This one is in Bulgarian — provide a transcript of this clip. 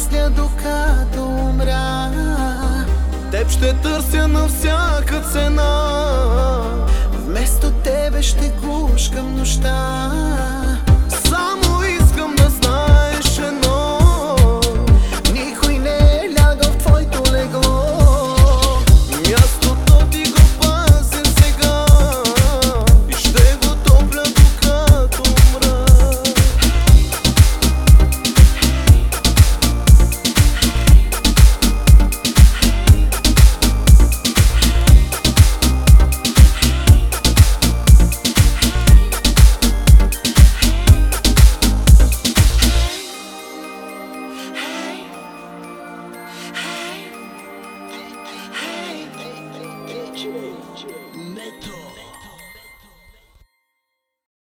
мисля докато умря Теб ще търся на всяка цена Вместо тебе ще гушкам нощта Metal.